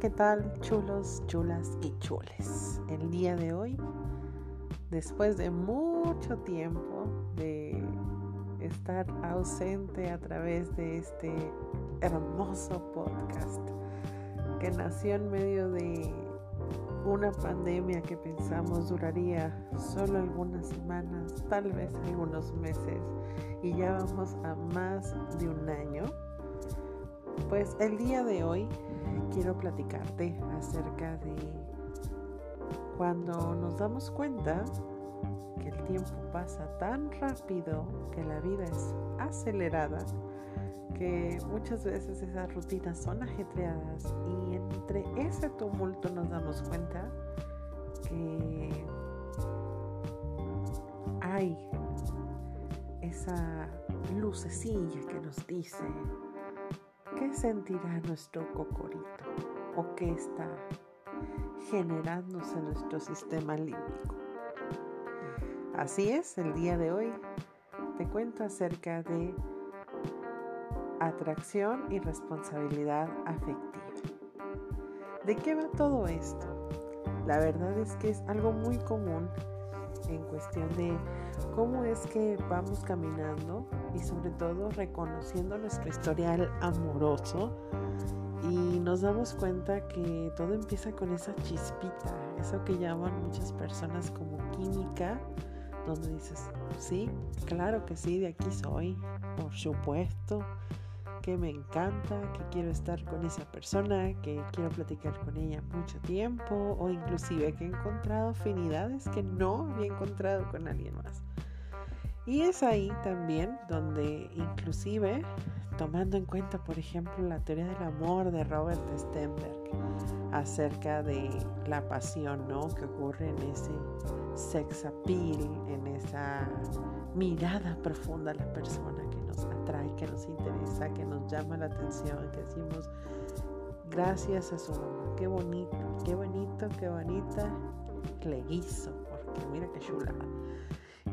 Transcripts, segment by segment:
¿qué tal, chulos, chulas y chules? El día de hoy, después de mucho tiempo de estar ausente a través de este hermoso podcast que nació en medio de una pandemia que pensamos duraría solo algunas semanas, tal vez algunos meses, y ya vamos a más de un año. Pues el día de hoy quiero platicarte acerca de cuando nos damos cuenta que el tiempo pasa tan rápido, que la vida es acelerada, que muchas veces esas rutinas son ajetreadas y entre ese tumulto nos damos cuenta que hay esa lucecilla que nos dice ¿Qué sentirá nuestro cocorito? ¿O qué está generándose en nuestro sistema límbico? Así es, el día de hoy te cuento acerca de atracción y responsabilidad afectiva. ¿De qué va todo esto? La verdad es que es algo muy común en cuestión de cómo es que vamos caminando y sobre todo reconociendo nuestro historial amoroso. Y nos damos cuenta que todo empieza con esa chispita, eso que llaman muchas personas como química, donde dices, sí, claro que sí, de aquí soy, por supuesto, que me encanta, que quiero estar con esa persona, que quiero platicar con ella mucho tiempo o inclusive que he encontrado afinidades que no había encontrado con alguien más. Y es ahí también donde inclusive, tomando en cuenta, por ejemplo, la teoría del amor de Robert Stenberg, acerca de la pasión, ¿no? Que ocurre en ese sex appeal, en esa mirada profunda a la persona que atrae, que nos interesa, que nos llama la atención, que decimos, gracias a su mamá, qué bonito, qué bonito, qué bonita le hizo, porque mira qué chulada.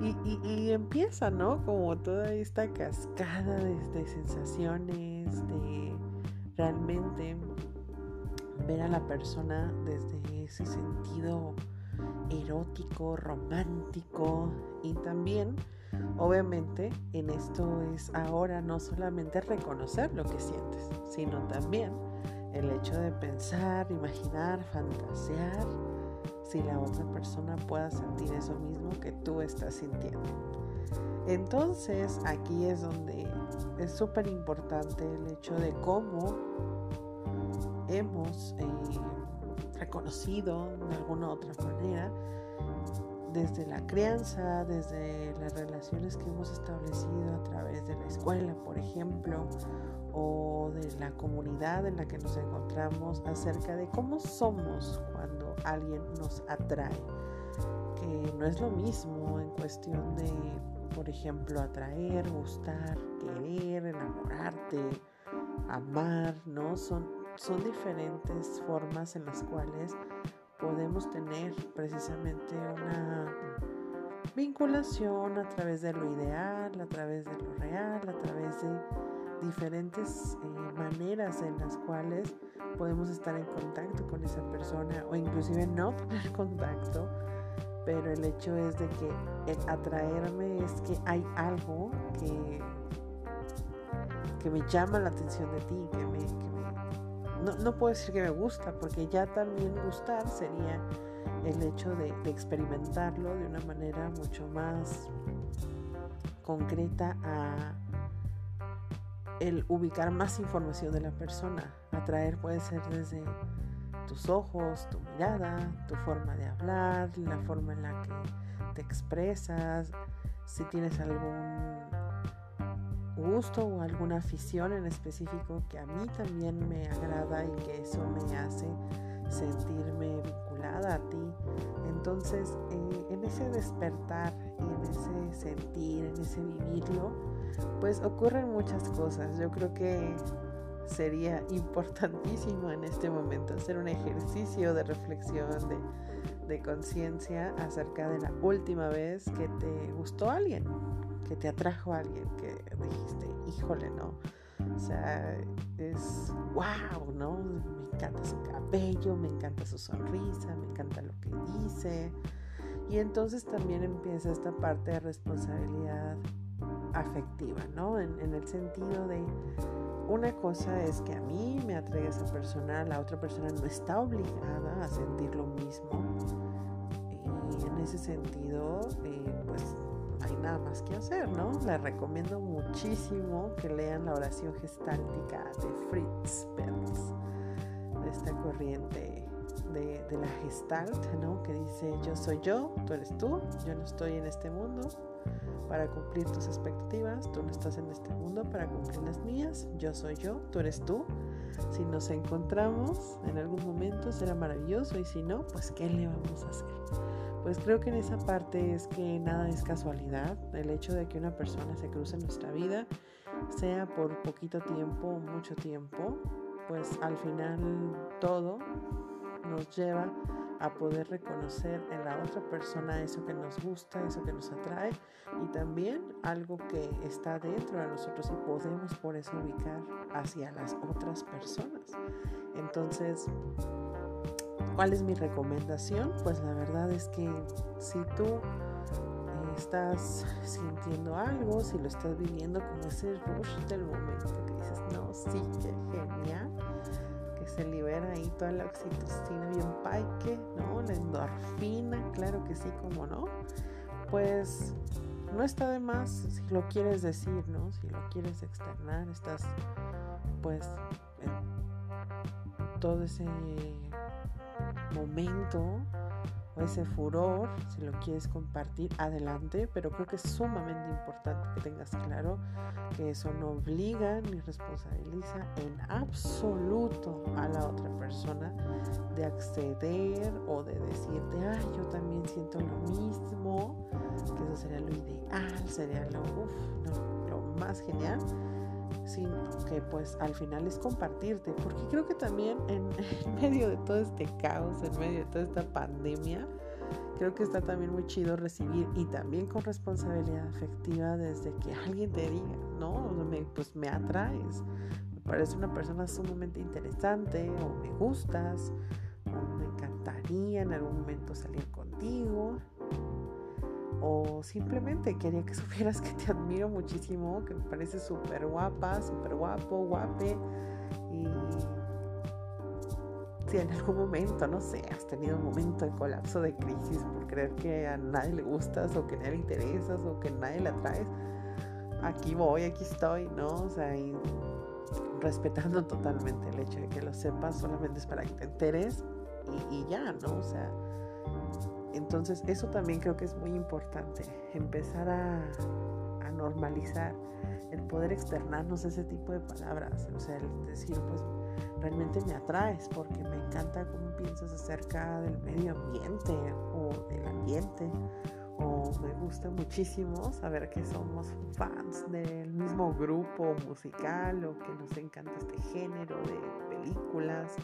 Y, empieza, ¿no? Como toda esta cascada de, sensaciones, de realmente ver a la persona desde ese sentido erótico, romántico y también, obviamente, en esto es ahora no solamente reconocer lo que sientes, sino también el hecho de pensar, imaginar, fantasear si la otra persona pueda sentir eso mismo que tú estás sintiendo. Entonces aquí es donde es súper importante el hecho de cómo hemos eh, reconocido de alguna otra manera desde la crianza, desde las relaciones que hemos establecido a través de la escuela, por ejemplo, o de la comunidad en la que nos encontramos acerca de cómo somos cuando alguien nos atrae, que no es lo mismo en cuestión de, por ejemplo, atraer, gustar, querer, enamorarte, amar, ¿no? Son, son diferentes formas en las cuales podemos tener precisamente una vinculación a través de lo ideal, a través de lo real, a través de diferentes eh, maneras en las cuales podemos estar en contacto con esa persona o inclusive no tener contacto, pero el hecho es de que el atraerme es que hay algo que, que me llama la atención de ti, que me, no, no, puedo decir que me gusta, porque ya también gustar sería el hecho de, de experimentarlo de una manera mucho más concreta a el ubicar más información de la persona. Atraer puede ser desde tus ojos, tu mirada, tu forma de hablar, la forma en la que te expresas, si tienes algún gusto o alguna afición en específico que a mí también me agrada y que eso me hace sentirme vinculada a ti. Entonces, eh, en ese despertar en ese sentir, en ese vivirlo, pues ocurren muchas cosas. Yo creo que sería importantísimo en este momento hacer un ejercicio de reflexión, de, de conciencia acerca de la última vez que te gustó alguien, que te atrajo a alguien, que dijiste, híjole, no, O sea, es wow, ¿no? Me encanta su cabello, me encanta su sonrisa, me encanta lo que dice. Y entonces también empieza esta parte de responsabilidad afectiva, ¿no? En, en, el sentido de una cosa es que a mí me atraiga esa persona, la otra persona no está obligada a sentir lo mismo. Y en ese sentido, eh, pues hay nada más que hacer, ¿no? Les recomiendo muchísimo que lean la oración gestáltica de Fritz Perls, de esta corriente de, de, la gestalt, ¿no? Que dice, yo soy yo, tú eres tú, yo no estoy en este mundo, para cumplir tus expectativas, tú no estás en este mundo para cumplir las mías, yo soy yo, tú eres tú. Si nos encontramos en algún momento será maravilloso y si no, pues ¿qué le vamos a hacer? Pues creo que en esa parte es que nada es casualidad, el hecho de que una persona se cruce en nuestra vida, sea por poquito tiempo o mucho tiempo, pues al final todo nos lleva a poder reconocer en la otra persona eso que nos gusta, eso que nos atrae y también algo que está dentro de nosotros y podemos por eso ubicar hacia las otras personas. Entonces, ¿cuál es mi recomendación? Pues la verdad es que si tú estás sintiendo algo, si lo estás viviendo como ese rush del momento que dices, no, sí, qué genial se libera ahí toda la oxitocina bien paique, ¿no? La endorfina, claro que sí, como no. Pues no está de más si lo quieres decir, ¿no? Si lo quieres externar, estás pues en todo ese momento ese furor, si lo quieres compartir, adelante, pero creo que es sumamente importante que tengas claro que eso no obliga ni responsabiliza en absoluto a la otra persona de acceder o de decirte, ay, yo también siento lo mismo, que eso sería lo ideal, sería lo, lo más genial sino que pues al final es compartirte, porque creo que también en, medio de todo este caos, en medio de toda esta pandemia, creo que está también muy chido recibir y también con responsabilidad afectiva desde que alguien te diga, no, me, pues me atraes, me parece una persona sumamente interesante o me gustas o me encantaría en algún momento salir contigo o simplemente quería que supieras que te admiro muchísimo, que me parece súper guapa, súper guapo, guape y si en algún momento, no sé, has tenido un momento de colapso de crisis por creer que a nadie le gustas o que a nadie le interesas o que a nadie le atraes, aquí voy, aquí estoy, ¿no? O sea, y respetando totalmente el hecho de que lo sepas, solamente es para que te enteres y, y ya, ¿no? O sea, entonces eso también creo que es muy importante, empezar a, normalizar el poder externarnos ese tipo de palabras, o sea, el decir, pues realmente me atraes porque me encanta cómo piensas acerca del medio ambiente o del ambiente, o me gusta muchísimo saber que somos fans del mismo grupo musical o que nos encanta este género de películas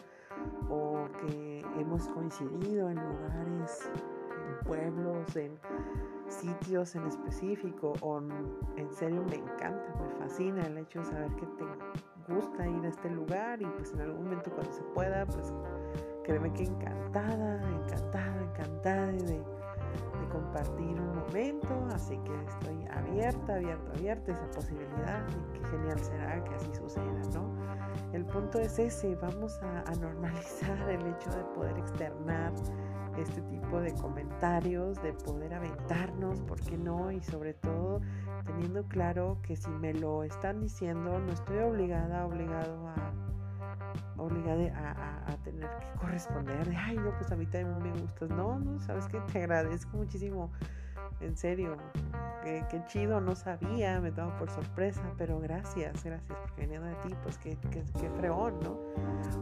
o que hemos coincidido en lugares pueblos, en sitios en específico, o en serio me encanta, me fascina el hecho de saber que te gusta ir a este lugar y pues en algún momento cuando se pueda, pues créeme que encantada, encantada, encantada de, compartir un momento, así que estoy abierta, abierta, abierta esa posibilidad y qué genial será que así suceda, ¿no? El punto es ese, vamos a, a normalizar el hecho de poder externar este tipo de comentarios, de poder aventarnos, ¿por qué no? Y sobre todo teniendo claro que si me lo están diciendo, no estoy obligada, obligado a obligada a, a, tener que corresponder de, ay, no, pues a mí también me gustas. No, no, sabes que te agradezco muchísimo en serio, qué, chido, no sabía, me tomo por sorpresa, pero gracias, gracias, porque veniendo de ti, pues qué, qué, qué freón, ¿no?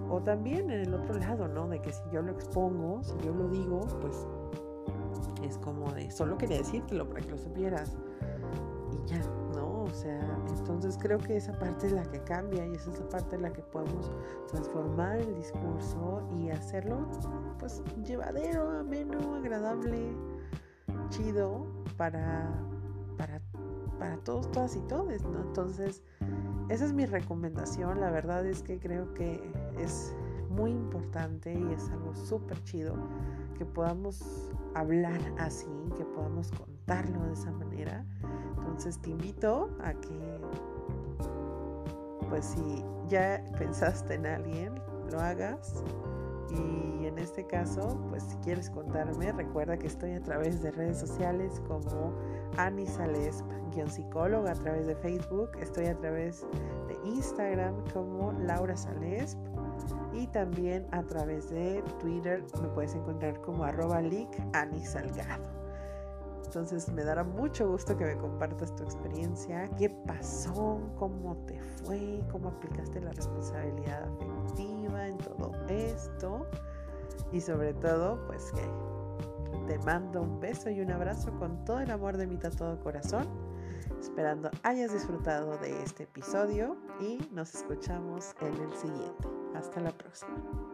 O también en el otro lado, ¿no? De que si yo lo expongo, si yo lo digo, pues es como de, solo quería decírtelo para que lo supieras y ya, sea, entonces creo que esa parte es la que cambia y es la parte en la que podemos transformar el discurso y hacerlo, pues, llevadero, ameno, agradable chido para, para, para todos, todas y todos, ¿no? Entonces, esa es mi recomendación. La verdad es que creo que es muy importante y es algo súper chido que podamos hablar así, que podamos contarlo de esa manera. Entonces te invito a que, pues si ya pensaste en alguien, lo hagas. Y en este caso, pues si quieres contarme, recuerda que estoy a través de redes sociales como Anisalesp, guion psicóloga, a través de Facebook, estoy a través de Instagram como Laura Salesp y también a través de Twitter me puedes encontrar como arroba Anisalgado. Entonces me dará mucho gusto que me compartas tu experiencia, qué pasó, cómo te fue, cómo aplicaste la responsabilidad afectiva en todo esto y sobre todo pues que te mando un beso y un abrazo con todo el amor de mi todo corazón, esperando hayas disfrutado de este episodio y nos escuchamos en el siguiente. Hasta la próxima.